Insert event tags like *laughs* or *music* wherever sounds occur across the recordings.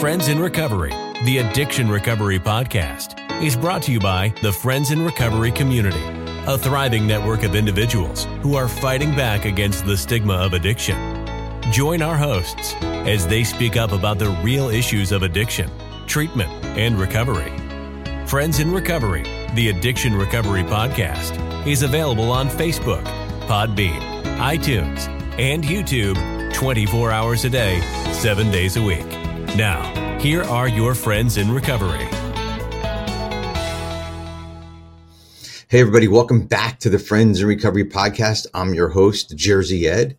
Friends in Recovery, the Addiction Recovery Podcast, is brought to you by the Friends in Recovery community, a thriving network of individuals who are fighting back against the stigma of addiction. Join our hosts as they speak up about the real issues of addiction, treatment, and recovery. Friends in Recovery, the Addiction Recovery Podcast, is available on Facebook, Podbean, iTunes, and YouTube 24 hours a day, 7 days a week. Now, here are your friends in recovery. Hey, everybody, welcome back to the Friends in Recovery podcast. I'm your host, Jersey Ed,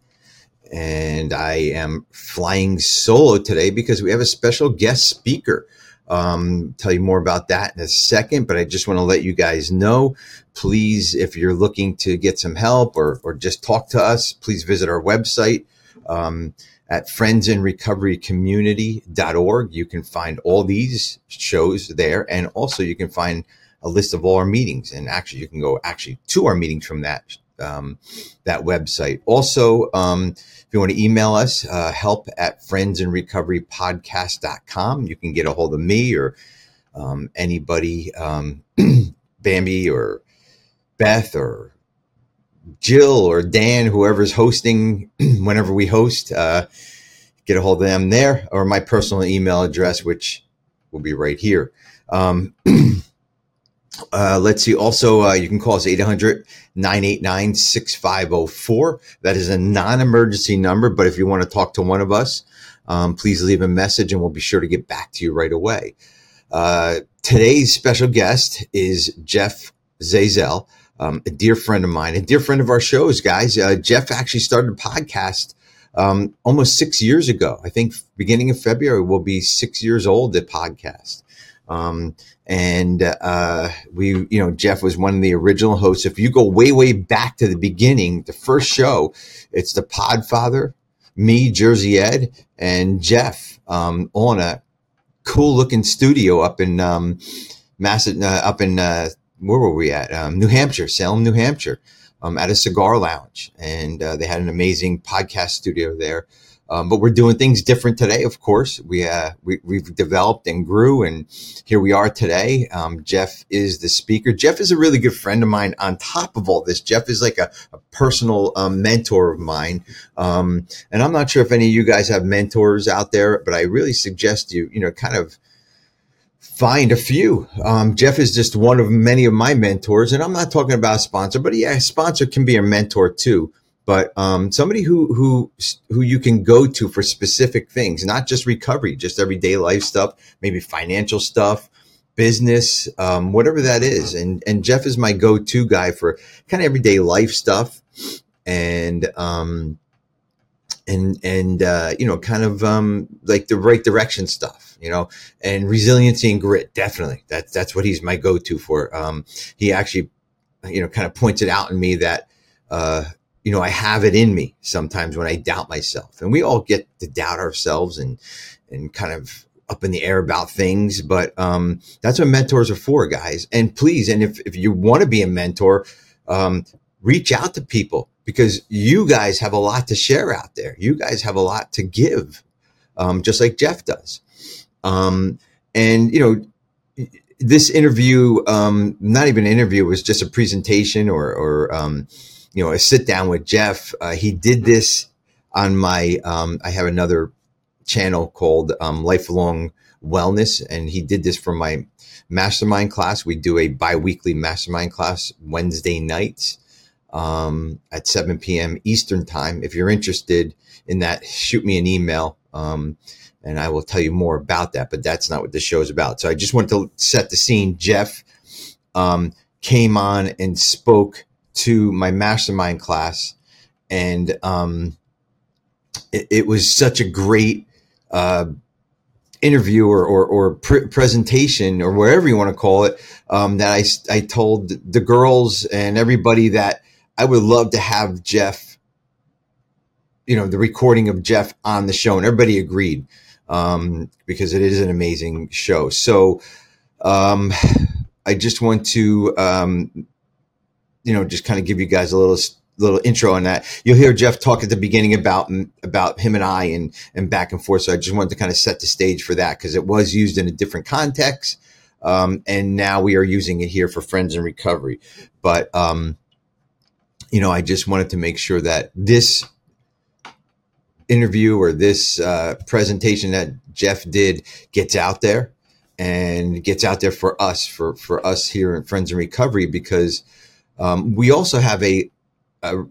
and I am flying solo today because we have a special guest speaker. Um, tell you more about that in a second, but I just want to let you guys know. Please, if you're looking to get some help or, or just talk to us, please visit our website. Um, at friendsinrecoverycommunity.org. You can find all these shows there. And also you can find a list of all our meetings. And actually, you can go actually to our meetings from that, um, that website. Also, um, if you want to email us, uh, help at friendsinrecoverypodcast.com. You can get a hold of me or um, anybody, um, *clears throat* Bambi or Beth or Jill or Dan, whoever's hosting, *clears throat* whenever we host, uh, get a hold of them there or my personal email address, which will be right here. Um, *clears throat* uh, let's see. Also, uh, you can call us 800 989 6504. That is a non emergency number, but if you want to talk to one of us, um, please leave a message and we'll be sure to get back to you right away. Uh, today's special guest is Jeff Zazel um, a dear friend of mine, a dear friend of our shows, guys. Uh, Jeff actually started a podcast um, almost six years ago. I think beginning of February will be six years old. The podcast, um, and uh, we, you know, Jeff was one of the original hosts. If you go way, way back to the beginning, the first show, it's the Podfather, me, Jersey Ed, and Jeff um, on a cool looking studio up in um, Mass- uh, up in uh, where were we at? Um, New Hampshire, Salem, New Hampshire, um, at a cigar lounge, and uh, they had an amazing podcast studio there. Um, but we're doing things different today. Of course, we, uh, we have developed and grew, and here we are today. Um, Jeff is the speaker. Jeff is a really good friend of mine. On top of all this, Jeff is like a, a personal um, mentor of mine. Um, and I'm not sure if any of you guys have mentors out there, but I really suggest you, you know, kind of find a few. Um, Jeff is just one of many of my mentors, and I'm not talking about a sponsor, but yeah, a sponsor can be a mentor too. But um, somebody who who who you can go to for specific things, not just recovery, just everyday life stuff, maybe financial stuff, business, um, whatever that is. And and Jeff is my go-to guy for kind of everyday life stuff, and um, and and uh, you know, kind of um, like the right direction stuff you know, and resiliency and grit. Definitely. That's, that's what he's my go-to for. Um, he actually, you know, kind of points it out in me that, uh, you know, I have it in me sometimes when I doubt myself and we all get to doubt ourselves and, and kind of up in the air about things, but, um, that's what mentors are for guys. And please, and if, if you want to be a mentor, um, reach out to people because you guys have a lot to share out there. You guys have a lot to give, um, just like Jeff does. Um, and you know, this interview, um, not even an interview, was just a presentation or, or um, you know, a sit down with Jeff. Uh, he did this on my. Um, I have another channel called um, Lifelong Wellness, and he did this for my mastermind class. We do a biweekly mastermind class Wednesday nights um, at 7 p.m. Eastern time. If you're interested in that, shoot me an email. Um, and I will tell you more about that. But that's not what this show is about. So I just wanted to set the scene. Jeff um, came on and spoke to my mastermind class, and um, it, it, was such a great uh, interview or, or, or pr- presentation or whatever you want to call it um, that I, I told the girls and everybody that I would love to have Jeff, you know, the recording of Jeff on the show, and everybody agreed um, because it is an amazing show. So um, I just want to, um, you know, just kind of give you guys a little little intro on that. You'll hear Jeff talk at the beginning about about him and I and and back and forth. So I just wanted to kind of set the stage for that because it was used in a different context, um, and now we are using it here for friends in recovery. But um, you know, I just wanted to make sure that this interview or this uh, presentation that Jeff did gets out there and gets out there for us for for us here in Friends in Recovery because um, we also have a a,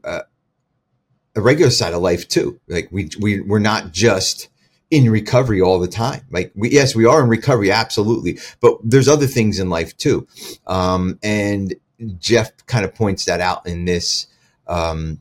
a regular side of life too. Like we, we, we're not just in recovery all the time. Like we, yes, we are in recovery. Absolutely. But there's other things in life too. Um, and Jeff kind of points that out in this, um,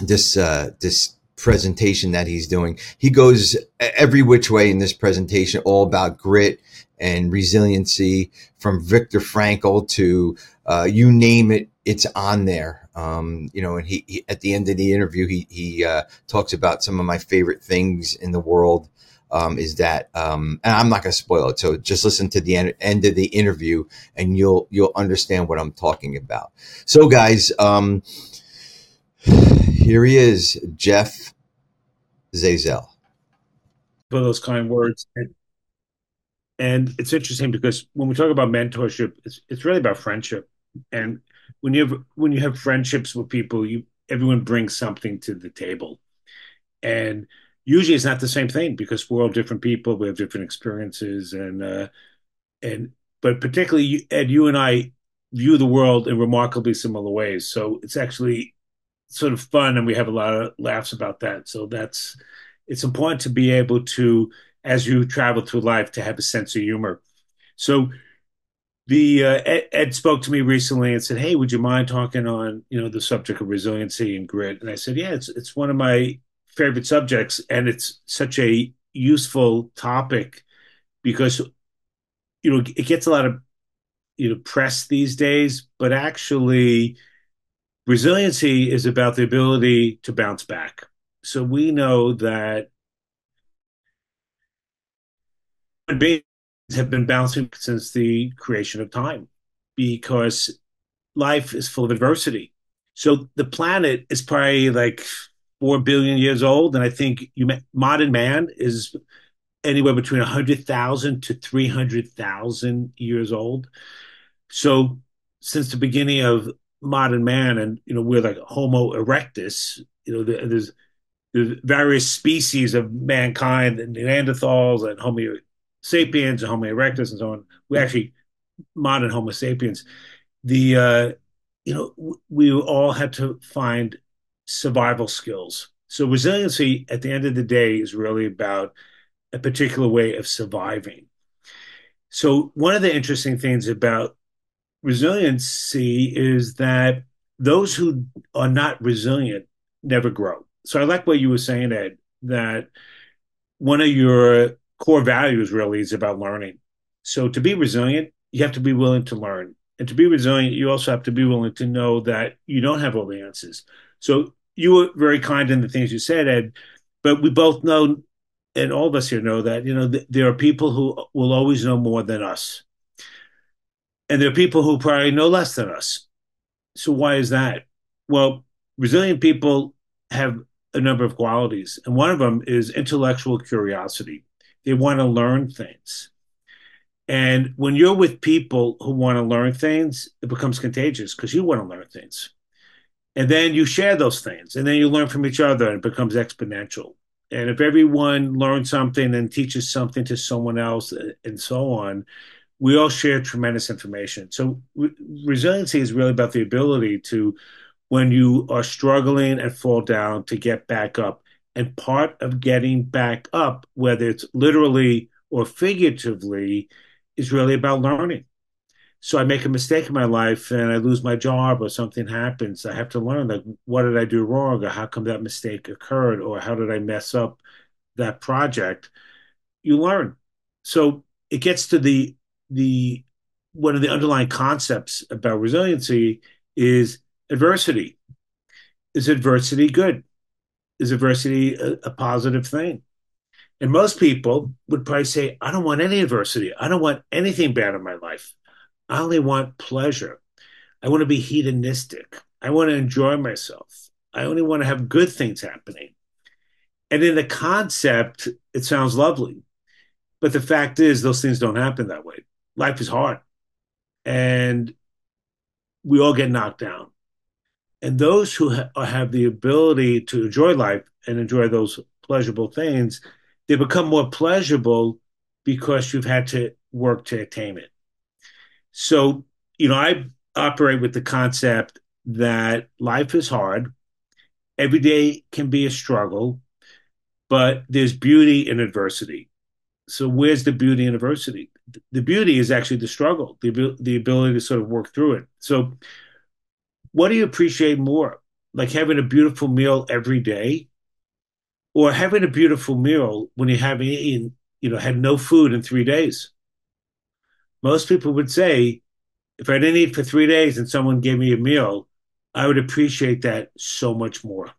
this, uh, this presentation that he's doing. He goes every which way in this presentation, all about grit and resiliency from Viktor Frankl to, uh, you name it, it's on there. Um, you know, and he, he, at the end of the interview, he he uh, talks about some of my favorite things in the world. Um, is that, um, and I'm not going to spoil it. So just listen to the end, end, of the interview, and you'll you'll understand what I'm talking about. So, guys, um, here he is, Jeff Zazel. For those kind words, and, and it's interesting because when we talk about mentorship, it's it's really about friendship and when you have when you have friendships with people, you everyone brings something to the table, and usually it's not the same thing because we're all different people. We have different experiences, and uh, and but particularly Ed, you and I view the world in remarkably similar ways. So it's actually sort of fun, and we have a lot of laughs about that. So that's it's important to be able to, as you travel through life, to have a sense of humor. So the uh, Ed, Ed, spoke to me recently and said, "Hey, would you mind talking on you know the subject of resiliency and grit?" And I said, "Yeah, it's it's one of my favorite subjects, and it's such a useful topic because you know it gets a lot of you know press these days, but actually." Resiliency is about the ability to bounce back. So we know that beings have been bouncing since the creation of time because life is full of adversity. So the planet is probably like four billion years old, and I think modern man is anywhere between hundred thousand to three hundred thousand years old. So since the beginning of modern man, and you know we're like Homo erectus. You know there's there's various species of mankind, and Neanderthals and Homo sapiens and Homo erectus and so on. We actually modern Homo sapiens. The uh, you know we all had to find survival skills. So resiliency at the end of the day is really about a particular way of surviving. So one of the interesting things about resiliency is that those who are not resilient never grow. So I like what you were saying, Ed, that one of your core values really is about learning. So to be resilient, you have to be willing to learn. And to be resilient, you also have to be willing to know that you don't have all the answers. So you were very kind in the things you said, Ed, but we both know, and all of us here know that, you know, th- there are people who will always know more than us. And there are people who probably know less than us. So why is that? Well, resilient people have a number of qualities, and one of them is intellectual curiosity. They want to learn things. And when you're with people who want to learn things, it becomes contagious because you want to learn things. And then you share those things and then you learn from each other and it becomes exponential. And if everyone learns something and teaches something to someone else uh, and so on, we all share tremendous information. So re- resiliency is really about the ability to, when you are struggling and fall down, to get back up and part of getting back up, whether it's literally or figuratively, is really about learning. So I make a mistake in my life and I lose my job or something happens. I have to learn like what did I do wrong or how come that mistake occurred or how did I mess up that project? You learn. So it gets to the the one of the underlying concepts about resiliency is adversity. Is adversity good? is adversity a, a positive thing? And most people would probably say, I don't want any adversity. I don't want anything bad in my life. I only want pleasure. I want to be hedonistic. I want to enjoy myself. I only want to have good things happening. And in the concept, it sounds lovely. But the fact is, those things don't happen that way. Life is hard. And we all get knocked down. And those who ha- have the ability to enjoy life and enjoy those pleasurable things, they become more pleasurable because you've had to work to attain it. So, you know, I operate with the concept that life is hard. Every day can be a struggle, but there's beauty in adversity. So, where's the beauty in adversity? The beauty is actually the struggle, the, the ability to sort of work through it. So, what do you appreciate more? Like having a beautiful meal every day or having a beautiful meal when you haven't eaten, you know, had no food in three days? Most people would say, if I didn't eat for three days and someone gave me a meal, I would appreciate that so much more.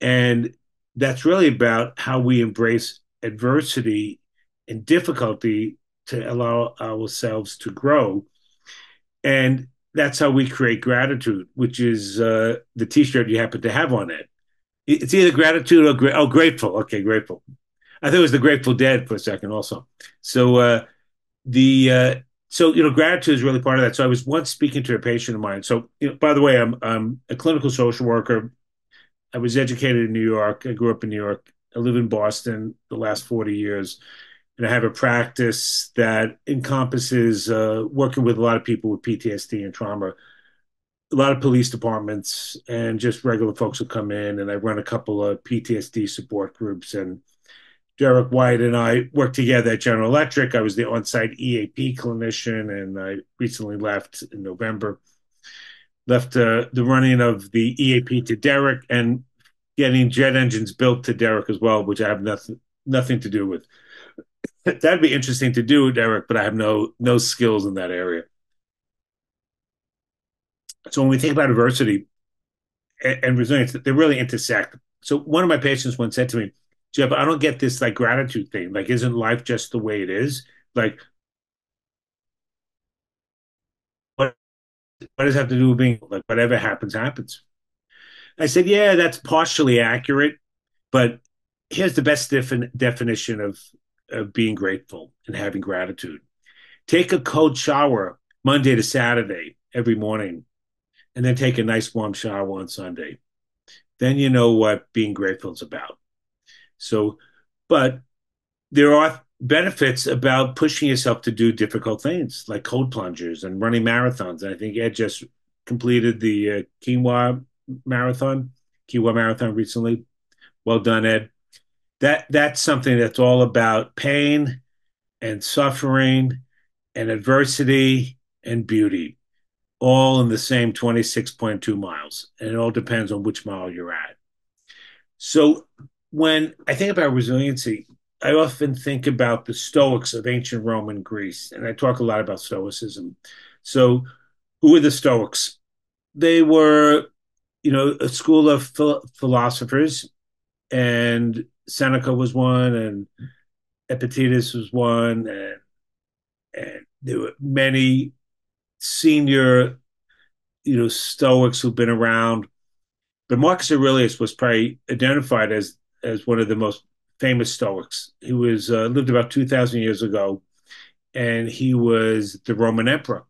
And that's really about how we embrace adversity and difficulty to allow ourselves to grow. And that's how we create gratitude, which is uh, the T-shirt you happen to have on it. It's either gratitude or gra- oh, grateful. Okay, grateful. I thought it was the Grateful Dead for a second, also. So uh, the uh, so you know gratitude is really part of that. So I was once speaking to a patient of mine. So you know, by the way, I'm I'm a clinical social worker. I was educated in New York. I grew up in New York. I live in Boston the last forty years and I have a practice that encompasses uh, working with a lot of people with PTSD and trauma, a lot of police departments, and just regular folks who come in. And I run a couple of PTSD support groups. And Derek White and I work together at General Electric. I was the on-site EAP clinician, and I recently left in November. Left uh, the running of the EAP to Derek and getting jet engines built to Derek as well, which I have nothing nothing to do with. *laughs* That'd be interesting to do, Derek, but I have no no skills in that area. So when we think about adversity and, and resilience, they really intersect. So one of my patients once said to me, Jeff, I don't get this like gratitude thing. Like, isn't life just the way it is? Like, what what does it have to do with being like whatever happens, happens? I said, yeah, that's partially accurate, but here's the best defin- definition of of being grateful and having gratitude. Take a cold shower Monday to Saturday every morning, and then take a nice warm shower on Sunday. Then you know what being grateful is about. So, but there are benefits about pushing yourself to do difficult things like cold plungers and running marathons. And I think Ed just completed the uh, Quinoa marathon, Quinoa marathon recently. Well done, Ed. That that's something that's all about pain and suffering and adversity and beauty all in the same 26.2 miles. And it all depends on which mile you're at. So when i think about resiliency i often think about the stoics of ancient rome and greece and i talk a lot about stoicism. So who were the stoics? They were you know a school of philosophers and Seneca was one, and Epictetus was one, and and there were many senior, you know, Stoics who've been around. But Marcus Aurelius was probably identified as as one of the most famous Stoics. He was uh, lived about two thousand years ago, and he was the Roman emperor,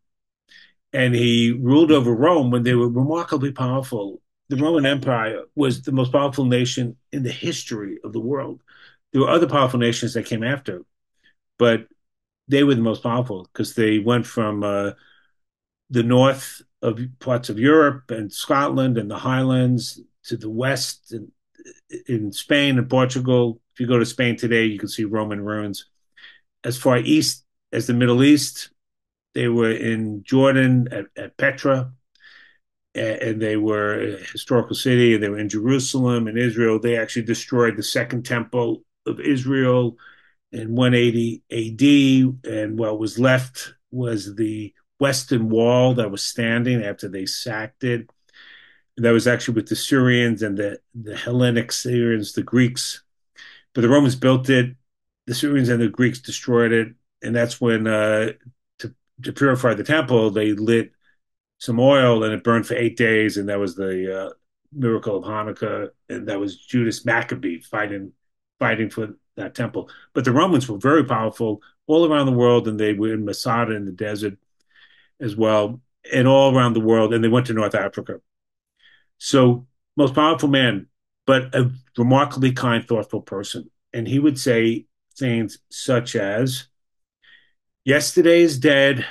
and he ruled over Rome when they were remarkably powerful the Roman Empire was the most powerful nation in the history of the world. There were other powerful nations that came after, but they were the most powerful because they went from uh, the north of parts of Europe and Scotland and the Highlands to the west in, in Spain and Portugal. If you go to Spain today, you can see Roman ruins. As far east as the Middle East, they were in Jordan at, at Petra, and they were a historical city, and they were in Jerusalem and Israel. They actually destroyed the second temple of Israel in 180 AD, and what was left was the western wall that was standing after they sacked it. That was actually with the Syrians and the, the Hellenic Syrians, the Greeks. But the Romans built it, the Syrians and the Greeks destroyed it, and that's when, uh, to, purify the temple, they lit some oil and it burned for eight days, and that was the uh, miracle of Hanukkah, and that was Judas Maccabee fighting fighting for that temple. But the Romans were very powerful all around the world, and they were in Masada in the desert as well, and all around the world, and they went to North Africa. So, most powerful man, but a remarkably kind, thoughtful person. And he would say things such as, Yesterday is dead,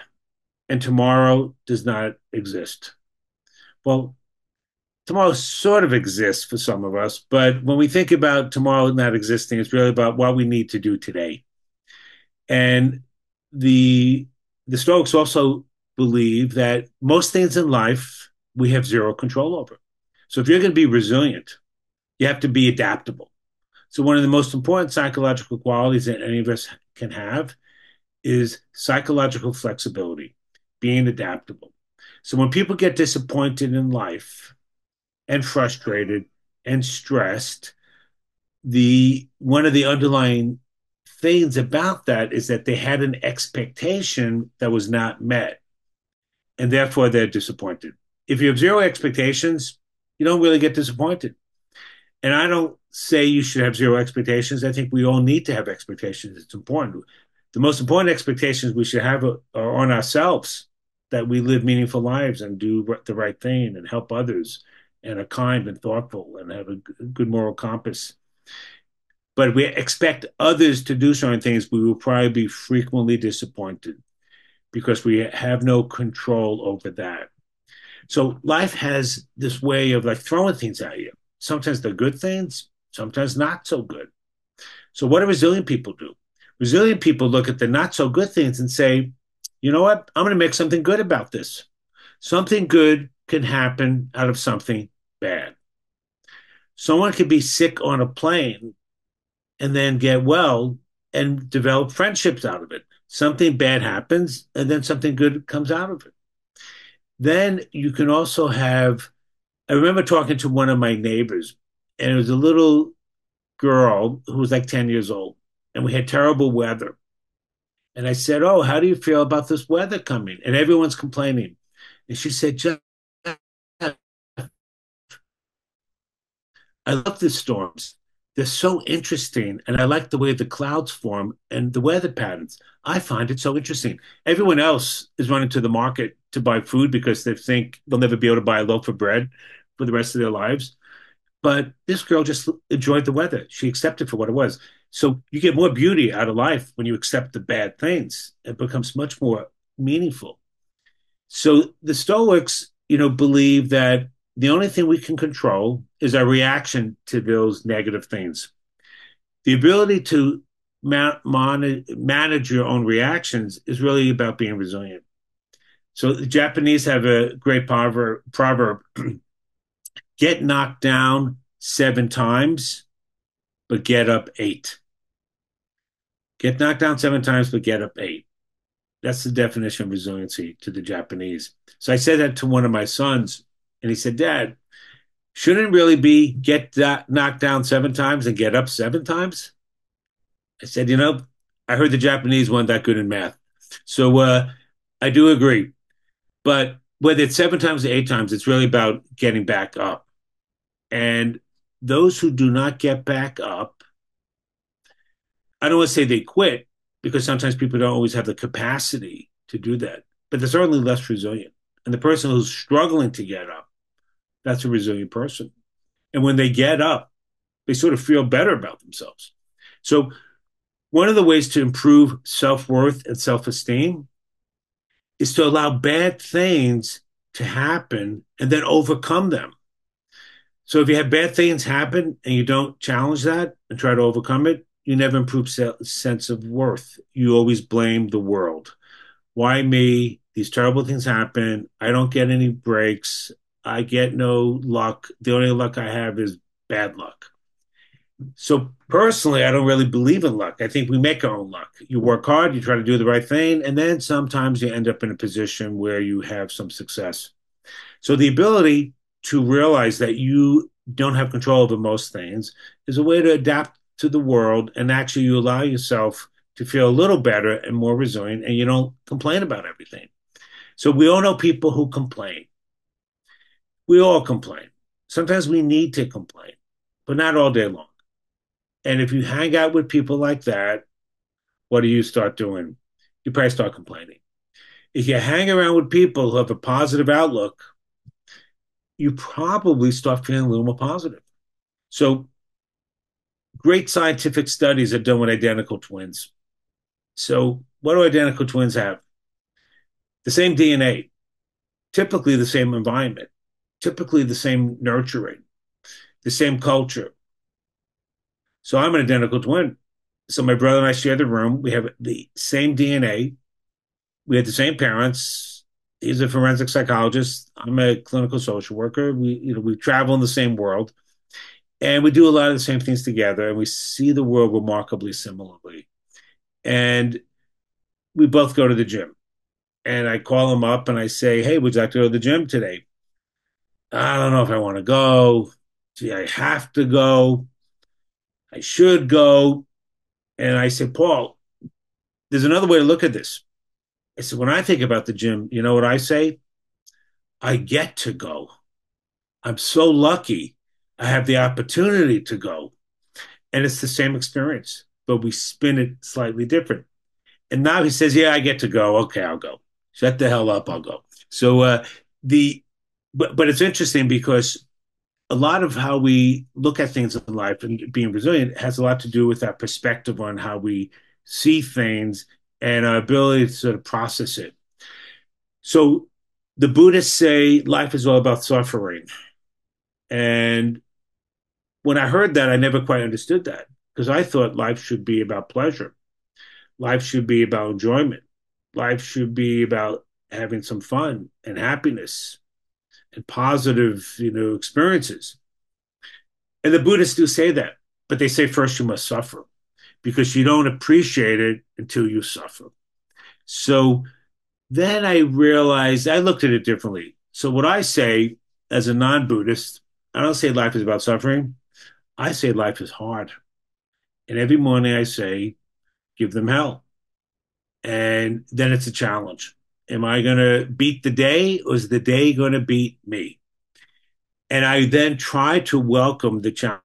and tomorrow does not exist. Well, tomorrow sort of exists for some of us, but when we think about tomorrow not existing, it's really about what we need to do today. And the the Stoics also believe that most things in life we have zero control over. So if you're going to be resilient, you have to be adaptable. So one of the most important psychological qualities that any of us can have is psychological flexibility, being adaptable. So when people get disappointed in life, and frustrated and stressed. The one of the underlying things about that is that they had an expectation that was not met, and therefore they're disappointed. If you have zero expectations, you don't really get disappointed. And I don't say you should have zero expectations. I think we all need to have expectations. It's important. The most important expectations we should have are on ourselves that we live meaningful lives and do the right thing and help others and are kind and thoughtful and have a good moral compass. But we expect others to do certain things, we will probably be frequently disappointed because we have no control over that. So life has this way of like throwing things at you. Sometimes they're good things, sometimes not so good. So what do resilient people do? Resilient people look at the not so good things and say, you know what? I'm going to make something good about this. Something good can happen out of something bad. Someone could be sick on a plane and then get well and develop friendships out of it. Something bad happens and then something good comes out of it. Then you can also have, I remember talking to one of my neighbors, and it was a little girl who was like 10 years old, and we had terrible weather. And I said, Oh, how do you feel about this weather coming? And everyone's complaining. And she said, Just I love the storms. They're so interesting, and I like the way the clouds form and the weather patterns. I find it so interesting. Everyone else is running to the market to buy food because they think they'll never be able to buy a loaf of bread for the rest of their lives. But this girl just enjoyed the weather. She accepted for what it was. So you get more beauty out of life when you accept the bad things. It becomes much more meaningful. So the Stoics, you know, believe that the only thing we can control is our reaction to those negative things. The ability to ma- man- manage your own reactions is really about being resilient. So the Japanese have a great proverb, proverb *clears throat* get knocked down seven times, but get up eight. Get knocked down seven times, but get up eight. That's the definition of resiliency to the Japanese. So I said that to one of my sons and he said, Dad, shouldn't really be get that knocked down seven times and get up seven times? I said, you know, I heard the Japanese weren't that good in math. So uh, I do agree. But whether it's seven times or eight times, it's really about getting back up. And those who do not get back up, I don't want to say they quit because sometimes people don't always have the capacity to do that, but they're certainly less resilient. And the person who's struggling to get up that's a resilient person. And when they get up, they sort of feel better about themselves. So, one of the ways to improve self worth and self esteem is to allow bad things to happen and then overcome them. So, if you have bad things happen and you don't challenge that and try to overcome it, you never improve sense of worth. You always blame the world. Why me? These terrible things happen. I don't get any breaks. I get no luck. The only luck I have is bad luck. So personally, I don't really believe in luck. I think we make our own luck. You work hard, you try to do the right thing, and then sometimes you end up in a position where you have some success. So the ability to realize that you don't have control over most things is a way to adapt to the world and actually you allow yourself to feel a little better and more resilient and you don't complain about everything. So we all know people who complain. We all complain. Sometimes we need to complain, but not all day long. And if you hang out with people like that, what do you start doing? You probably start complaining. If you hang around with people who have a positive outlook, you probably start feeling a little more positive. So, great scientific studies are done with identical twins. So, what do identical twins have? The same DNA, typically the same environment, typically the same nurturing, the same culture. So, I'm an identical twin. So, my brother and I share the room. We have the same DNA. We had the same parents, he's a forensic psychologist. I'm a clinical social worker. We, you know, we travel in the same world, and we do a lot of the same things together, and we see the world remarkably similarly. And we both go to the gym, and I call him up and I say, "Hey, would you like to go to the gym today?" I don't know if I want to go. Gee, I have to go. I should go. And I said, Paul, there's another way to look at this Said, when I think about the gym, you know what I say? I get to go. I'm so lucky I have the opportunity to go. And it's the same experience, but we spin it slightly different. And now he says, Yeah, I get to go. Okay, I'll go. Shut the hell up, I'll go. So uh the but but it's interesting because a lot of how we look at things in life and being resilient has a lot to do with that perspective on how we see things and our ability to sort of process it. So the Buddhists say life is all about suffering. And when I heard that, I never quite understood that because I thought life should be about pleasure. Life should be about enjoyment. Life should be about having some fun and happiness and positive, you know, experiences. And the Buddhists do say that, but they say first you must suffer because you don't appreciate it until you suffer. So then I realized I looked at it differently. So what I say as a non-Buddhist, I don't say life is about suffering. I say life is hard. And every morning I say, give them hell. And then it's a challenge. Am I going to beat the day or is the day going to beat me? And I then try to welcome the challenge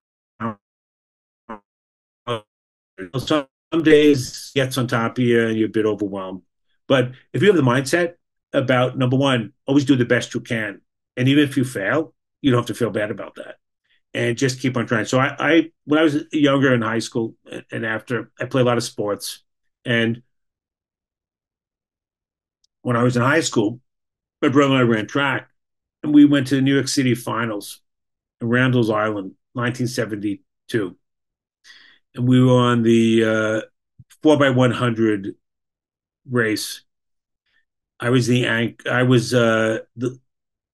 some days gets on top of you and you're a bit overwhelmed. But if you have the mindset about number one, always do the best you can. And even if you fail, you don't have to feel bad about that. And just keep on trying. So I, I when I was younger in high school and after, I played a lot of sports. And when I was in high school, my brother and I ran track, and we went to the New York City finals in Randall's Island, 1972 and we were on the uh, four by one hundred race. I was the anch. I was uh, the.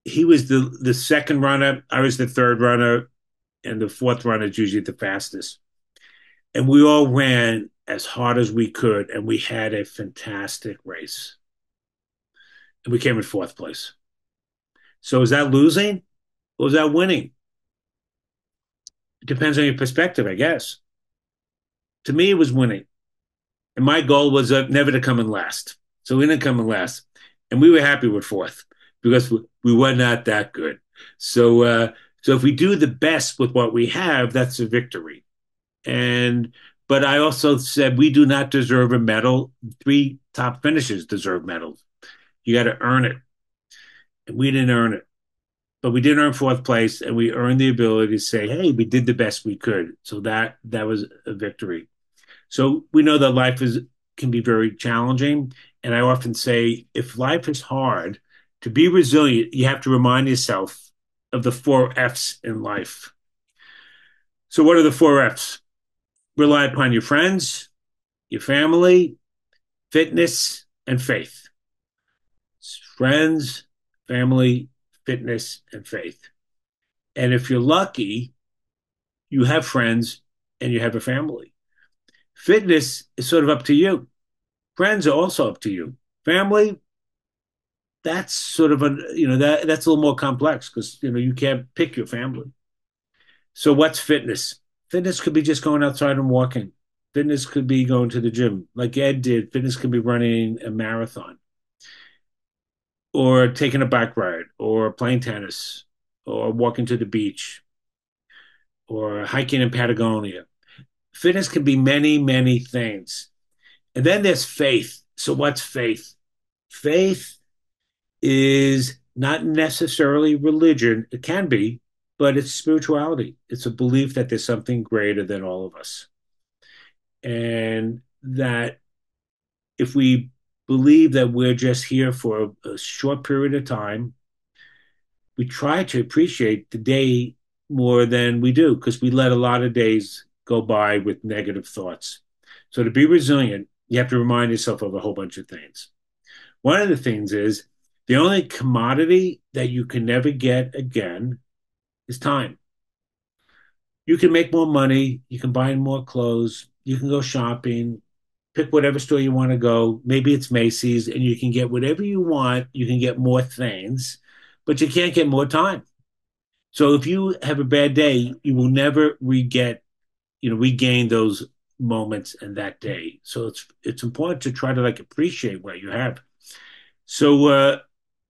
He was the the second runner. I was the third runner, and the fourth runner is usually the fastest. And we all ran as hard as we could, and we had a fantastic race. And we came in fourth place. So is that losing, or is that winning? It depends on your perspective, I guess to me, it was winning. And my goal was uh, never to come in last. So we didn't come in last. And we were happy with fourth because we, we were not that good. So, uh, so if we do the best with what we have, that's a victory. And, but I also said we do not deserve a medal. Three top finishers deserve medals. You got to earn it. And we didn't earn it but we did earn fourth place and we earned the ability to say hey we did the best we could so that that was a victory so we know that life is can be very challenging and i often say if life is hard to be resilient you have to remind yourself of the four f's in life so what are the four f's rely upon your friends your family fitness and faith friends family fitness, and faith. And if you're lucky, you have friends and you have a family. Fitness is sort of up to you. Friends are also up to you. Family, that's sort of a you know that that's a little more complex because you know you can't pick your family. So what's fitness? Fitness could be just going outside and walking. Fitness could be going to the gym, like Ed did. Fitness could be running a marathon or taking a bike ride, or playing tennis, or walking to the beach, or hiking in Patagonia. Fitness can be many, many things. And then there's faith. So, what's faith? Faith is not necessarily religion, it can be, but it's spirituality. It's a belief that there's something greater than all of us. And that if we believe that we're just here for a, a short period of time, we try to appreciate the day more than we do because we let a lot of days go by with negative thoughts. So to be resilient, you have to remind yourself of a whole bunch of things. One of the things is the only commodity that you can never get again is time. You can make more money, you can buy more clothes, you can go shopping, pick whatever store you want to go. Maybe it's Macy's, and you can get whatever you want. You can get more things, but you can't get more time. So if you have a bad day, you will never re-get, you know, regain those moments and that day. So it's it's important to try to like appreciate what you have. So uh,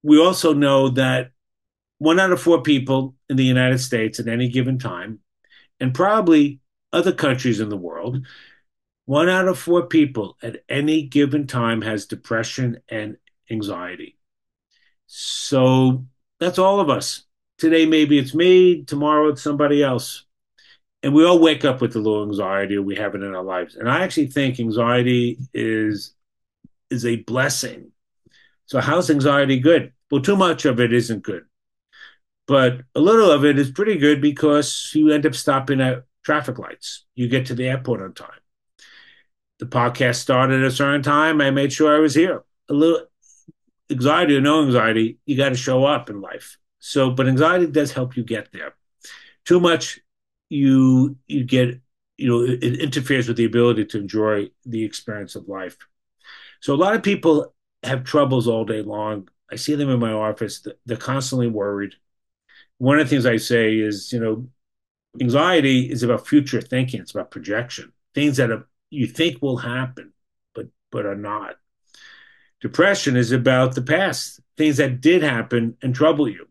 we also know that one out of four people in the United States at any given time, and probably other countries in the world, one out of four people at any given time has depression and anxiety. So that's all of us. Today, maybe it's me, tomorrow, it's somebody else. And we all wake up with a little anxiety we have it in our lives. And I actually think anxiety is is a blessing. So how's anxiety good? Well, too much of it isn't good. But a little of it is pretty good because you end up stopping at traffic lights. You get to the airport on time. The podcast started at a certain time. I made sure I was here. A little anxiety or no anxiety, you got to show up in life. So, but anxiety does help you get there. Too much, you you get you know it, it interferes with the ability to enjoy the experience of life. So, a lot of people have troubles all day long. I see them in my office. They're constantly worried one of the things I say is, you know, anxiety is about future thinking. It's about projection, things that are, you think will happen, but but are not. Depression is about the past, things that did happen and trouble you.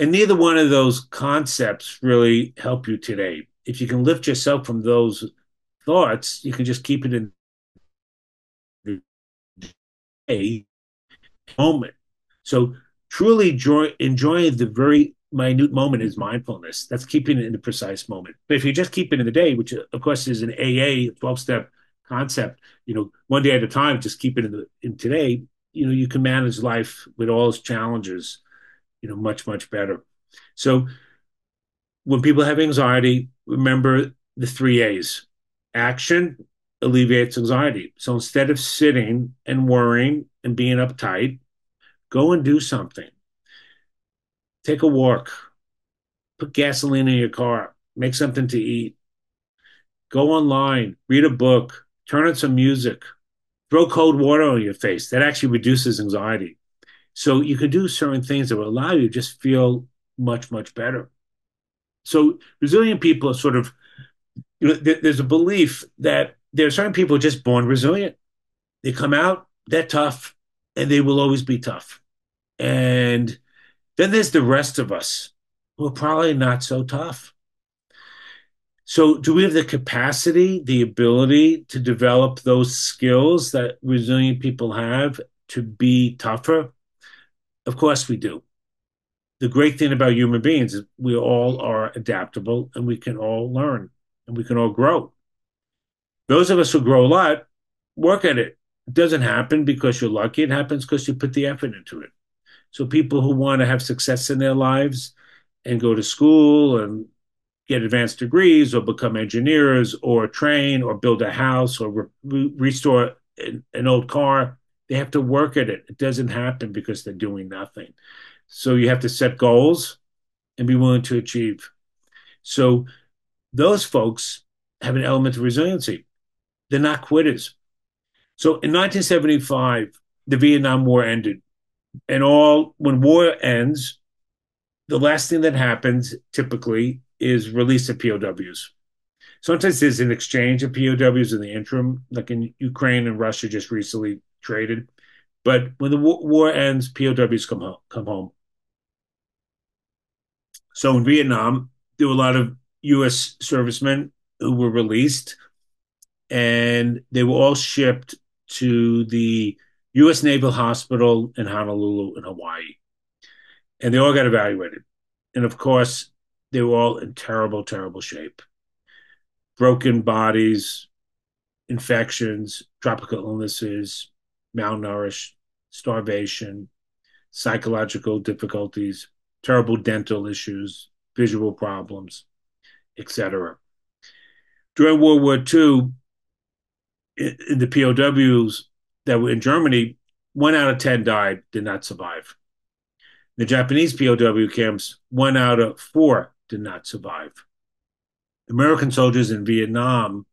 And neither one of those concepts really help you today. If you can lift yourself from those thoughts, you can just keep it in a moment. So truly enjoy, enjoying the very minute moment is mindfulness. That's keeping it in the precise moment. But if you just keep it in the day, which uh, of course is an AA 12 step concept, you know, one day at a time, just keep it in the in today, you know, you can manage life with all its challenges, you know, much, much better. So when people have anxiety, remember the three A's. Action alleviates anxiety. So instead of sitting and worrying and being uptight, go and do something take a walk, put gasoline in your car, make something to eat, go online, read a book, turn on some music, throw cold water on your face. That actually reduces anxiety. So you can do certain things that will allow you to just feel much, much better. So resilient people are sort of, you know, there's a belief that there are certain people just born resilient. They come out, they're tough, and they will always be tough. And then there's the rest of us who are probably not so tough. So, do we have the capacity, the ability to develop those skills that resilient people have to be tougher? Of course, we do. The great thing about human beings is we all are adaptable and we can all learn and we can all grow. Those of us who grow a lot work at it. It doesn't happen because you're lucky, it happens because you put the effort into it. So people who want to have success in their lives and go to school and get advanced degrees or become engineers or train or build a house or re- restore an, an old car, they have to work at it. It doesn't happen because they're doing nothing. So you have to set goals and be willing to achieve. So those folks have an element of resiliency. They're not quitters. So in 1975, the Vietnam War ended and all when war ends, the last thing that happens typically is release of POWs. Sometimes there's an exchange of POWs in the interim, like in Ukraine and Russia just recently traded. But when the war ends, POWs come home. Come home. So in Vietnam, there were a lot of U.S. servicemen who were released, and they were all shipped to the U.S. Naval Hospital in Honolulu, in Hawaii, and they all got evaluated. And of course, they were all in terrible, terrible shape. Broken bodies, infections, tropical illnesses, malnourished, starvation, psychological difficulties, terrible dental issues, visual problems, etc. During World War II, in the POWs that were in Germany, one out of 10 died, did not survive. The Japanese POW camps, one out of four did not survive. American soldiers in Vietnam,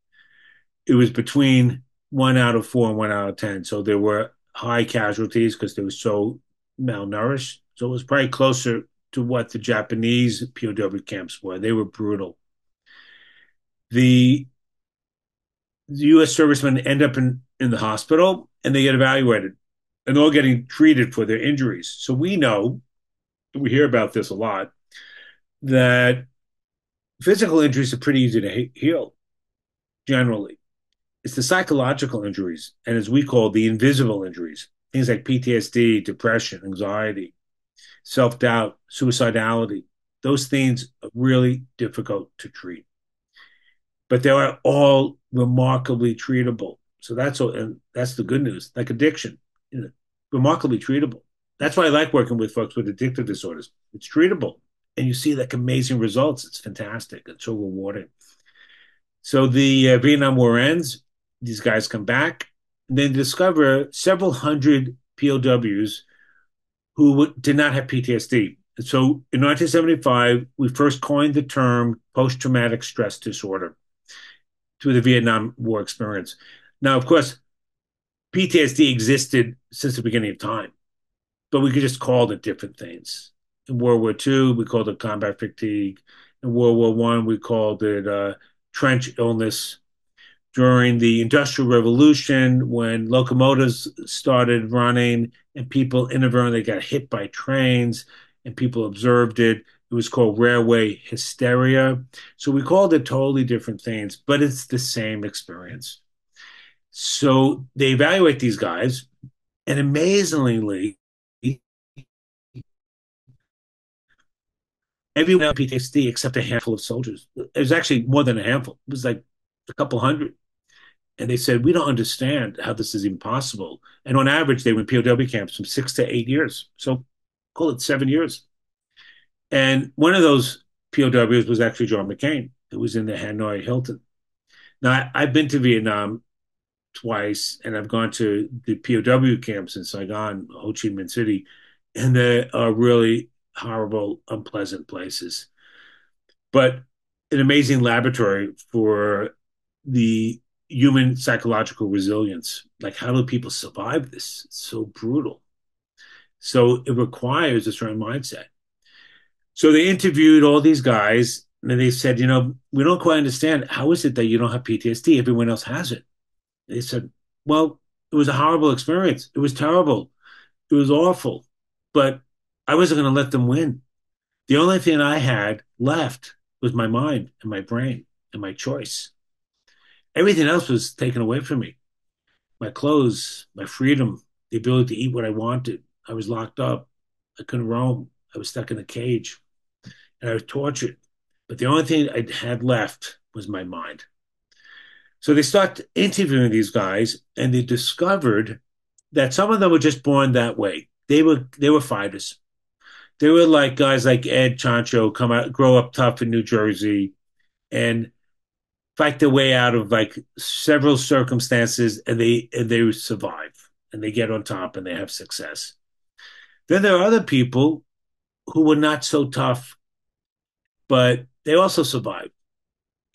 it was between one out of four and one out of 10. So there were high casualties because they were so malnourished. So it was probably closer to what the Japanese POW camps were. They were brutal. The, the U.S. servicemen end up in, in the hospital and they get evaluated and all getting treated for their injuries. So we know, we hear about this a lot, that physical injuries are pretty easy to heal generally. It's the psychological injuries, and as we call the invisible injuries, things like PTSD, depression, anxiety, self doubt, suicidality. Those things are really difficult to treat, but they are all remarkably treatable. So that's all, and that's the good news. Like addiction, you know, remarkably treatable. That's why I like working with folks with addictive disorders. It's treatable, and you see like amazing results. It's fantastic. It's so rewarding. So the uh, Vietnam War ends these guys come back, and they discover several hundred POWs who did not have PTSD. So in 1975, we first coined the term post traumatic stress disorder to the Vietnam War experience. Now, of course, PTSD existed since the beginning of time, but we could just call it different things. In World War II, we called it combat fatigue. In World War One, we called it uh, trench illness during the Industrial Revolution when locomotives started running and people inadvertently got hit by trains and people observed it. It was called railway hysteria. So we called it totally different things, but it's the same experience. So they evaluate these guys, and amazingly, everyone had PTSD except a handful of soldiers. It was actually more than a handful. It was like a couple hundred and they said we don't understand how this is even possible. And on average, they in POW camps from six to eight years, so call it seven years. And one of those POWs was actually John McCain. who was in the Hanoi Hilton. Now I, have been to Vietnam twice, and I've gone to the POW camps in Saigon, Ho Chi Minh City, and they are really horrible, unpleasant places. But an amazing laboratory for the human psychological resilience. Like, how do people survive this? It's so brutal. So it requires a certain mindset. So they interviewed all these guys and they said, you know, we don't quite understand. How is it that you don't have PTSD? Everyone else has it. They said, well, it was a horrible experience. It was terrible. It was awful. But I wasn't going to let them win. The only thing I had left was my mind and my brain and my choice. Everything else was taken away from me. My clothes, my freedom, the ability to eat what I wanted. I was locked up. I couldn't roam. I was stuck in a cage and I was tortured. But the only thing I had left was my mind. So they started interviewing these guys and they discovered that some of them were just born that way. They were they were fighters. They were like guys like Ed Chancho, come out, grow up tough in New Jersey, and fight their way out of like several circumstances and they and they survive and they get on top and they have success. Then there are other people who were not so tough, but they also survived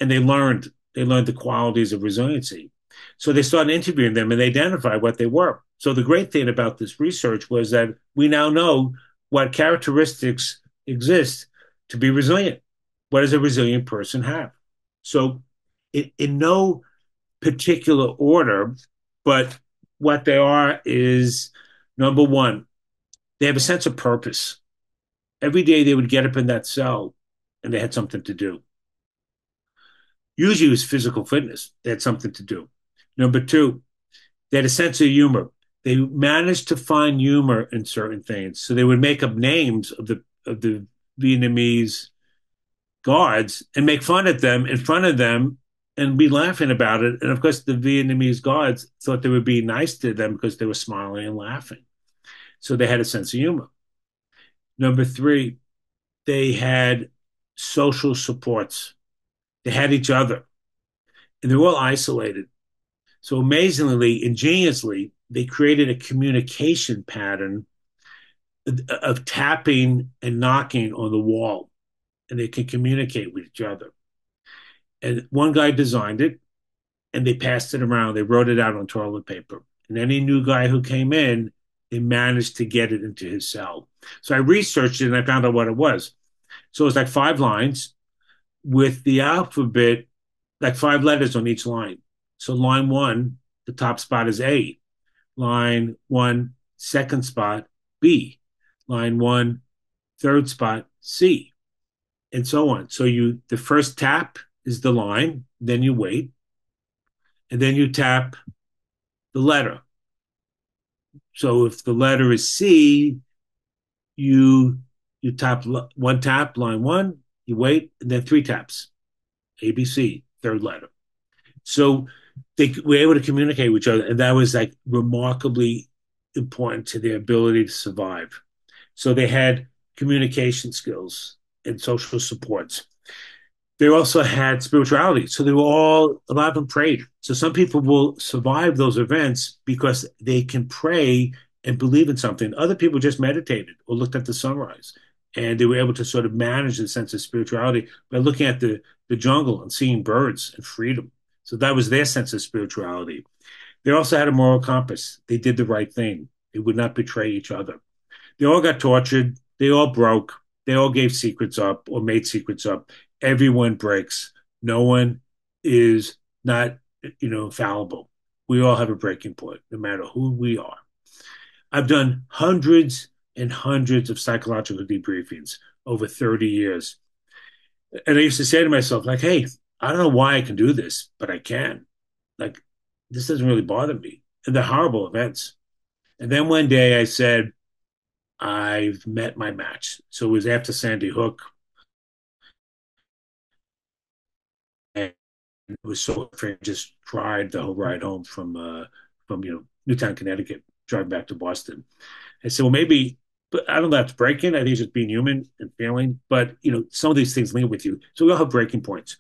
and they learned they learned the qualities of resiliency. So they started interviewing them and they identified what they were. So the great thing about this research was that we now know what characteristics exist to be resilient. What does a resilient person have? So in, in no particular order, but what they are is Number one, they have a sense of purpose. Every day they would get up in that cell and they had something to do. Usually it was physical fitness. They had something to do. Number two, they had a sense of humor. They managed to find humor in certain things. So they would make up names of the of the Vietnamese guards and make fun of them in front of them and be laughing about it. And of course, the Vietnamese guards thought they would be nice to them because they were smiling and laughing. So they had a sense of humor. Number three, they had social supports. They had each other, and they were all isolated. So amazingly, ingeniously, they created a communication pattern of tapping and knocking on the wall, and they can communicate with each other. And one guy designed it, and they passed it around. They wrote it out on toilet paper. And any new guy who came in, they managed to get it into his cell. So I researched it and I found out what it was. So it was like five lines with the alphabet, like five letters on each line. So line one, the top spot is A. Line one, second spot, B. Line one, third spot, C. And so on. So you the first tap is the line, then you wait, and then you tap the letter. So if the letter is C, you you tap one tap line one, you wait, and then three taps, ABC, third letter. So they were able to communicate with each other, and that was like remarkably important to their ability to survive. So they had communication skills and social supports. They also had spirituality. So they were all, a lot of them prayed. So some people will survive those events because they can pray and believe in something. Other people just meditated or looked at the sunrise and they were able to sort of manage the sense of spirituality by looking at the, the jungle and seeing birds and freedom. So that was their sense of spirituality. They also had a moral compass. They did the right thing. They would not betray each other. They all got tortured. They all broke. They all gave secrets up or made secrets up. Everyone breaks. No one is not, you know, fallible. We all have a breaking point, no matter who we are. I've done hundreds and hundreds of psychological debriefings over 30 years. And I used to say to myself, like, hey, I don't know why I can do this, but I can. Like, this doesn't really bother me. And the horrible events. And then one day I said, I've met my match. So it was after Sandy Hook. And it was so afraid, just cried the whole ride home from uh, from you know Newtown, Connecticut, driving back to Boston. I said, well, maybe, but I don't know that's breaking. I think it's just being human and failing. But you know, some of these things linger with you. So we all have breaking points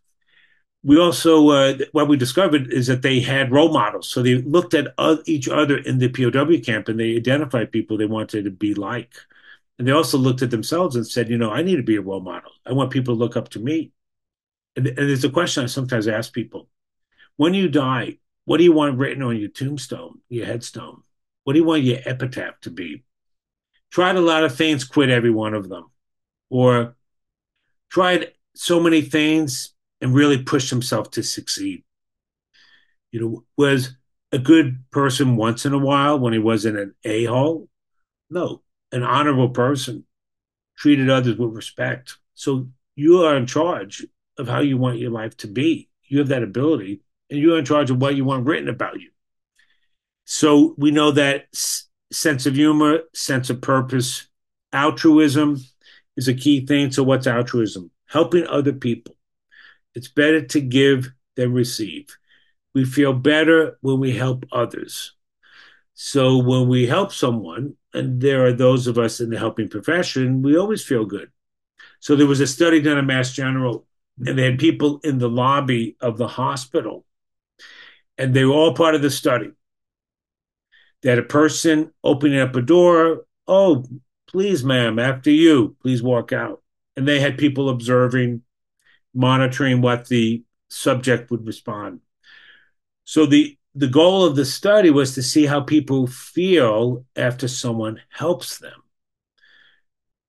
we also uh, what we discovered is that they had role models so they looked at each other in the pow camp and they identified people they wanted to be like and they also looked at themselves and said you know i need to be a role model i want people to look up to me and, and there's a question i sometimes ask people when you die what do you want written on your tombstone your headstone what do you want your epitaph to be tried a lot of things quit every one of them or tried so many things and really pushed himself to succeed. You know, was a good person once in a while when he wasn't an a hole? No, an honorable person, treated others with respect. So you are in charge of how you want your life to be. You have that ability, and you're in charge of what you want written about you. So we know that s- sense of humor, sense of purpose, altruism is a key thing. So, what's altruism? Helping other people. It's better to give than receive. We feel better when we help others. So when we help someone, and there are those of us in the helping profession, we always feel good. So there was a study done at Mass General, and they had people in the lobby of the hospital, and they were all part of the study. They had a person opening up a door. Oh, please, ma'am, after you, please walk out. And they had people observing monitoring what the subject would respond. So the the goal of the study was to see how people feel after someone helps them.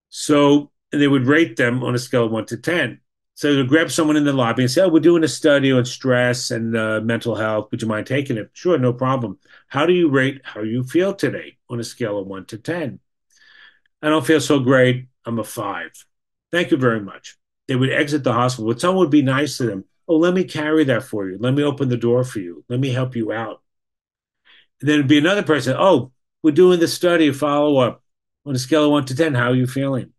So they would rate them on a scale of one to ten. So to grab someone in the lobby and say, "Oh, we're doing a study on stress and uh, mental health. Would you mind taking it?" Sure, no problem. How do you rate how you feel today on a scale of one to ten? I don't feel so great. I'm a five. Thank you very much. They would exit the hospital, but someone would be nice to them. Oh, let me carry that for you. Let me open the door for you. Let me help you out. And then it'd be another person. Oh, we're doing the study follow up on a scale of one to 10. How are you feeling?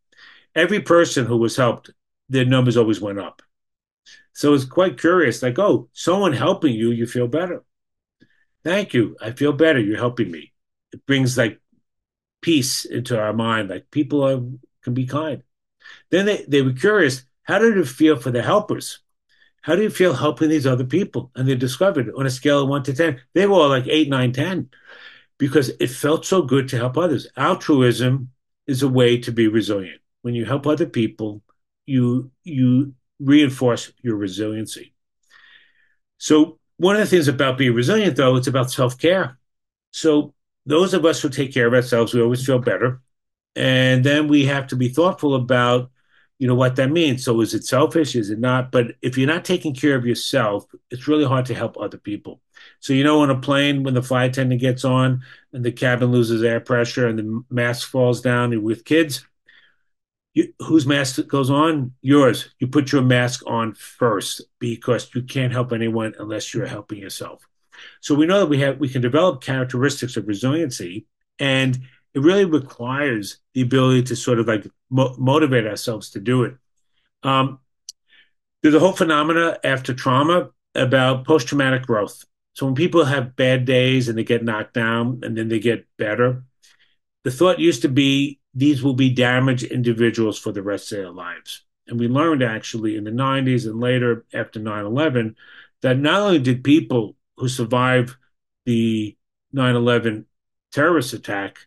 Every person who was helped, their numbers always went up. So it's quite curious like, oh, someone helping you, you feel better. Thank you. I feel better. You're helping me. It brings like peace into our mind. Like people are, can be kind. Then they, they were curious how did it feel for the helpers? How do you feel helping these other people? And they discovered on a scale of one to 10, they were all like eight, nine, 10, because it felt so good to help others. Altruism is a way to be resilient. When you help other people, you, you reinforce your resiliency. So one of the things about being resilient, though, it's about self care. So those of us who take care of ourselves, we always feel better. And then we have to be thoughtful about you know what that means. So is it selfish? Is it not? But if you're not taking care of yourself, it's really hard to help other people. So you know, on a plane, when the flight attendant gets on and the cabin loses air pressure and the mask falls down with kids, you, whose mask goes on? Yours. You put your mask on first because you can't help anyone unless you're helping yourself. So we know that we have we can develop characteristics of resiliency, and it really requires the ability to sort of like mo- motivate ourselves to do it. Um, there's a whole phenomena after trauma about post traumatic growth. So when people have bad days and they get knocked down and then they get better, the thought used to be these will be damaged individuals for the rest of their lives. And we learned actually in the 90s and later after 9 11 that not only did people who survived the 9 11 terrorist attack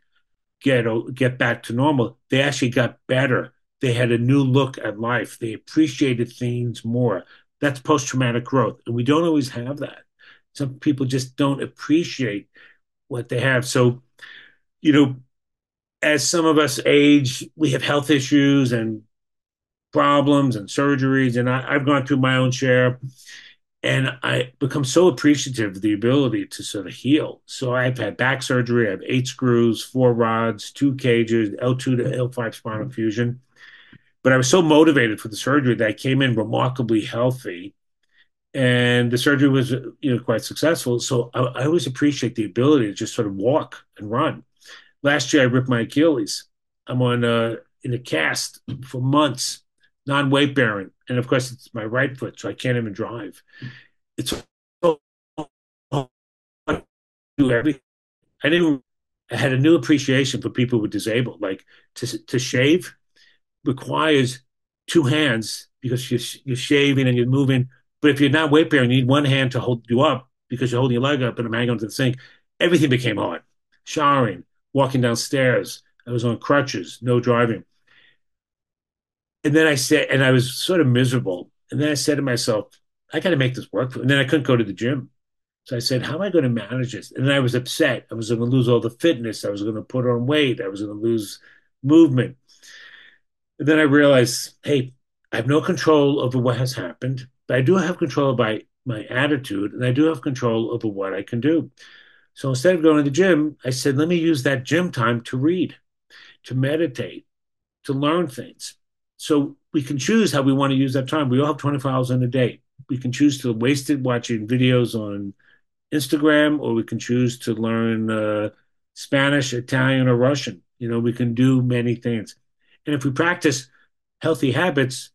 get get back to normal. They actually got better. They had a new look at life. They appreciated things more. That's post traumatic growth, and we don't always have that. Some people just don't appreciate what they have. So, you know, as some of us age, we have health issues and problems and surgeries, and I, I've gone through my own share and I become so appreciative of the ability to sort of heal. So I've had back surgery. I have eight screws, four rods, two cages, L2 to L5 spinal fusion. But I was so motivated for the surgery that I came in remarkably healthy, and the surgery was you know quite successful. So I, I always appreciate the ability to just sort of walk and run. Last year I ripped my Achilles. I'm on uh, in a cast for months non weight bearing. And of course, it's my right foot, so I can't even drive. It's so do everything. I didn't. I had a new appreciation for people who were disabled. Like to to shave requires two hands because you're you're shaving and you're moving. But if you're not weight bearing, you need one hand to hold you up because you're holding your leg up and I'm hanging onto the sink. Everything became hard. Showering, walking downstairs. I was on crutches, no driving and then I said, and I was sort of miserable. And then I said to myself, I got to make this work. And then I couldn't go to the gym. So I said, how am I going to manage this? And I was upset. I was going to lose all the fitness. I was going to put on weight. I was going to lose movement. And then I realized, hey, I have no control over what has happened, but I do have control by my attitude and I do have control over what I can do. So instead of going to the gym, I said, let me use that gym time to read, to meditate, to learn things. So we can choose how we want to use that time. We all have 24 hours in a day. We can choose to waste it watching videos on Instagram, or we can choose to learn uh, Spanish, Italian, or Russian. You know, we can do many things. And if we practice healthy habits,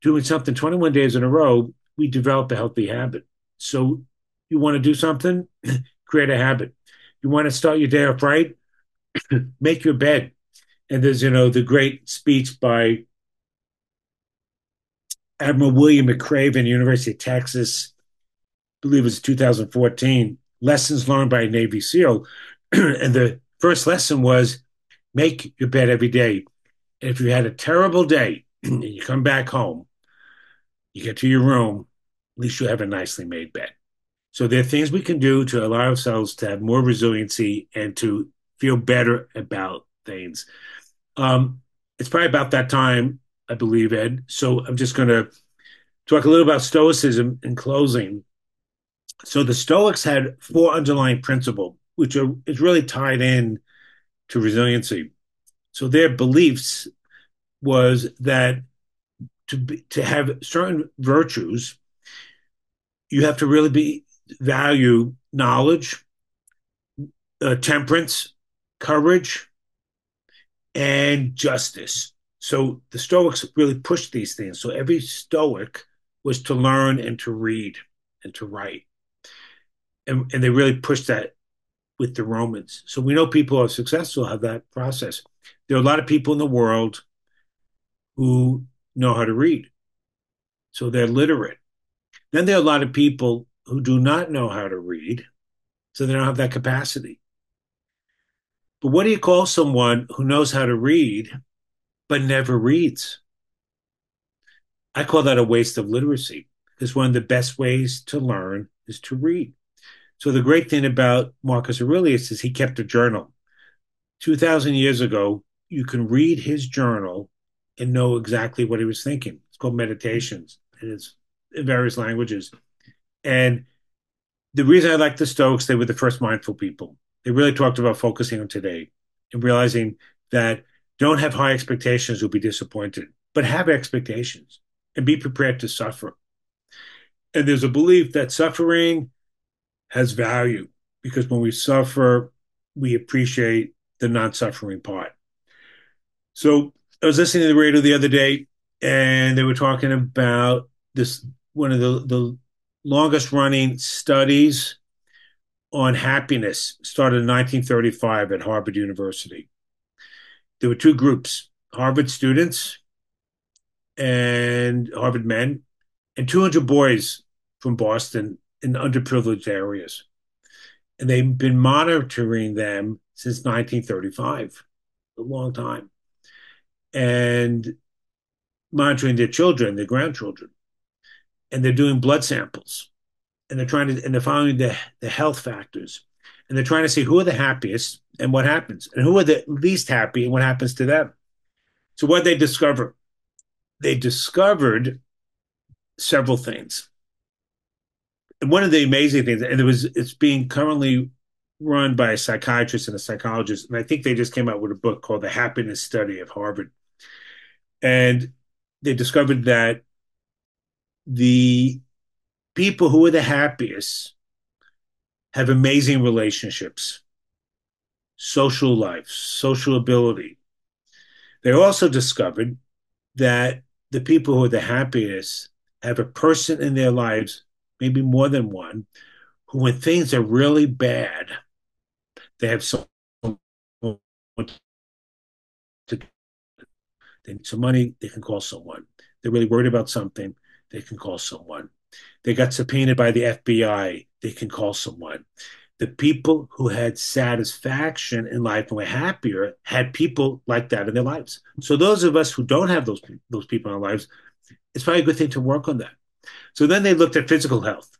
doing something 21 days in a row, we develop a healthy habit. So you want to do something, *clears throat* create a habit. You want to start your day off right, *clears throat* make your bed. And there's, you know, the great speech by Admiral William McRaven, University of Texas, I believe it was 2014, lessons learned by a Navy SEAL. *clears throat* and the first lesson was make your bed every day. And if you had a terrible day *clears throat* and you come back home, you get to your room, at least you have a nicely made bed. So there are things we can do to allow ourselves to have more resiliency and to feel better about things. Um, it's probably about that time I believe, Ed. So I'm just going to talk a little about Stoicism in closing. So the Stoics had four underlying principles, which are is really tied in to resiliency. So their beliefs was that to be, to have certain virtues, you have to really be value knowledge, uh, temperance, courage, and justice. So the Stoics really pushed these things. So every Stoic was to learn and to read and to write. And, and they really pushed that with the Romans. So we know people are successful have that process. There are a lot of people in the world who know how to read. So they're literate. Then there are a lot of people who do not know how to read. So they don't have that capacity. But what do you call someone who knows how to read but never reads? I call that a waste of literacy because one of the best ways to learn is to read. So the great thing about Marcus Aurelius is he kept a journal. 2000 years ago, you can read his journal and know exactly what he was thinking. It's called Meditations and it's in various languages. And the reason I like the Stoics, they were the first mindful people. They really talked about focusing on today and realizing that don't have high expectations, you'll be disappointed, but have expectations and be prepared to suffer. And there's a belief that suffering has value because when we suffer, we appreciate the non suffering part. So I was listening to the radio the other day and they were talking about this one of the, the longest running studies on happiness started in 1935 at Harvard University. There were two groups Harvard students and Harvard men, and 200 boys from Boston in underprivileged areas. And they've been monitoring them since 1935, a long time, and monitoring their children, their grandchildren. And they're doing blood samples and they're trying to, and they're following the, the health factors. And they're trying to see who are the happiest and what happens, and who are the least happy and what happens to them. So, what they discover? They discovered several things And one of the amazing things, and it was it's being currently run by a psychiatrist and a psychologist, and I think they just came out with a book called The Happiness Study of Harvard, and they discovered that the people who are the happiest have amazing relationships, social life, social ability. They also discovered that the people who are the happiest have a person in their lives maybe more than one, who, when things are really bad, they have so they need some money, they can call someone. They're really worried about something, they can call someone. They got subpoenaed by the FBI, they can call someone. The people who had satisfaction in life and were happier had people like that in their lives. So those of us who don't have those those people in our lives, it's probably a good thing to work on that. So then they looked at physical health.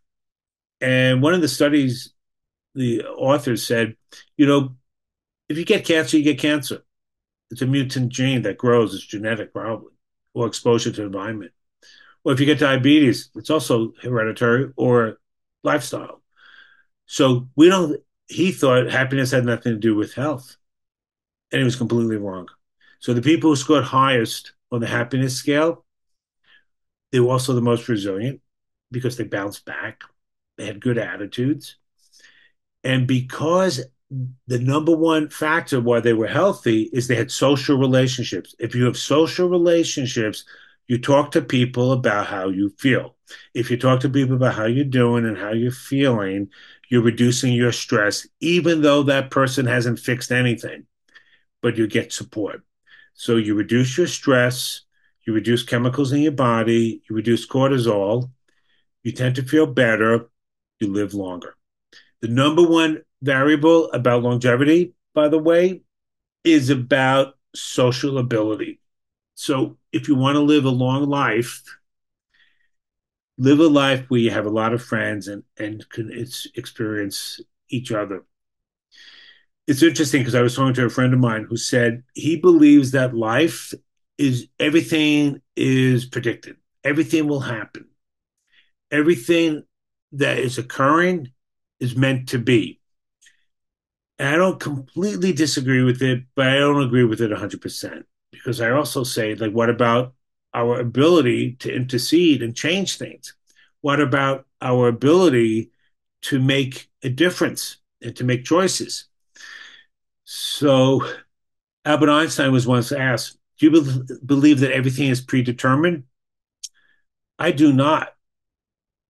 And one of the studies, the authors said, you know, if you get cancer, you get cancer. It's a mutant gene that grows, it's genetic probably, or exposure to environment. Or if you get diabetes, it's also hereditary or lifestyle. So we don't, he thought happiness had nothing to do with health. And he was completely wrong. So the people who scored highest on the happiness scale they were also the most resilient because they bounced back. They had good attitudes. And because the number one factor why they were healthy is they had social relationships. If you have social relationships, you talk to people about how you feel. If you talk to people about how you're doing and how you're feeling, you're reducing your stress, even though that person hasn't fixed anything, but you get support. So you reduce your stress, you reduce chemicals in your body, you reduce cortisol, you tend to feel better, you live longer. The number one variable about longevity, by the way, is about social ability. So if you want to live a long life, live a life where you have a lot of friends and, and can experience each other. It's interesting because I was talking to a friend of mine who said he believes that life is everything is predicted. Everything will happen. everything that is occurring is meant to be. And I don't completely disagree with it, but I don't agree with it 100%. Because I also say, like, what about our ability to intercede and change things? What about our ability to make a difference and to make choices? So, Albert Einstein was once asked, Do you be- believe that everything is predetermined? I do not.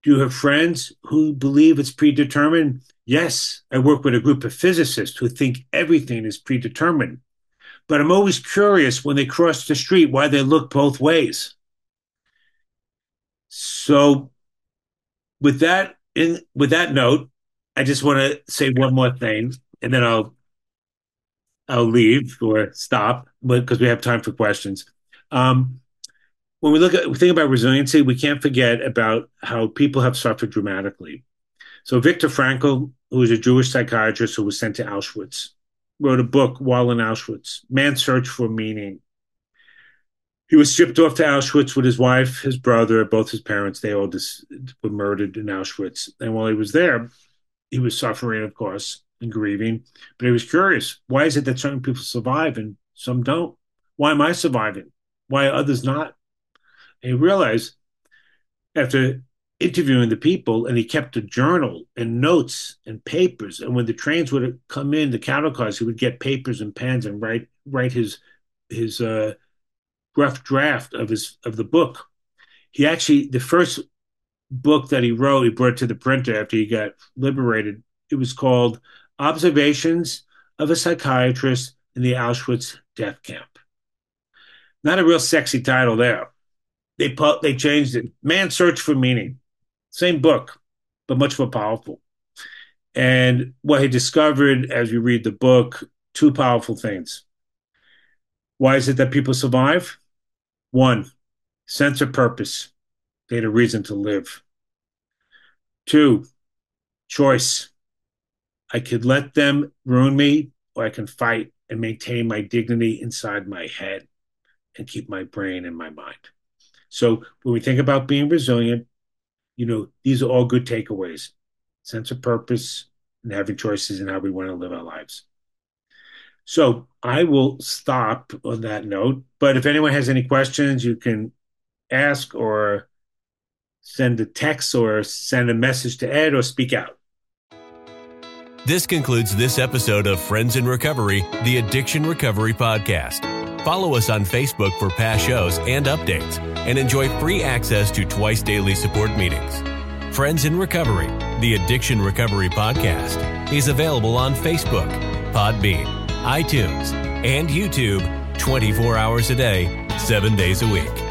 Do you have friends who believe it's predetermined? Yes, I work with a group of physicists who think everything is predetermined. But I'm always curious when they cross the street why they look both ways. So, with that in with that note, I just want to say one more thing, and then I'll I'll leave or stop because we have time for questions. Um, when we look at think about resiliency, we can't forget about how people have suffered dramatically. So Viktor Frankl, who was a Jewish psychiatrist who was sent to Auschwitz, wrote a book while in Auschwitz, Man's Search for Meaning. He was shipped off to Auschwitz with his wife, his brother, both his parents. They all just were murdered in Auschwitz. And while he was there, he was suffering, of course, and grieving. But he was curious why is it that certain people survive and some don't? Why am I surviving? Why others not? And he realized after interviewing the people, and he kept a journal and notes and papers. And when the trains would come in, the cattle cars, he would get papers and pens and write write his his uh, rough draft of his of the book. He actually the first book that he wrote, he brought to the printer after he got liberated. It was called Observations of a Psychiatrist in the Auschwitz Death Camp. Not a real sexy title there. They they changed it. man Search for Meaning. Same book, but much more powerful. And what he discovered as you read the book, two powerful things. Why is it that people survive? One, sense of purpose. They had a reason to live. Two, choice. I could let them ruin me, or I can fight and maintain my dignity inside my head and keep my brain and my mind. So when we think about being resilient, you know, these are all good takeaways sense of purpose and having choices in how we want to live our lives. So I will stop on that note. But if anyone has any questions, you can ask or send a text or send a message to Ed or speak out. This concludes this episode of Friends in Recovery, the Addiction Recovery Podcast. Follow us on Facebook for past shows and updates, and enjoy free access to twice daily support meetings. Friends in Recovery, the Addiction Recovery Podcast, is available on Facebook, Podbean, iTunes, and YouTube 24 hours a day, 7 days a week.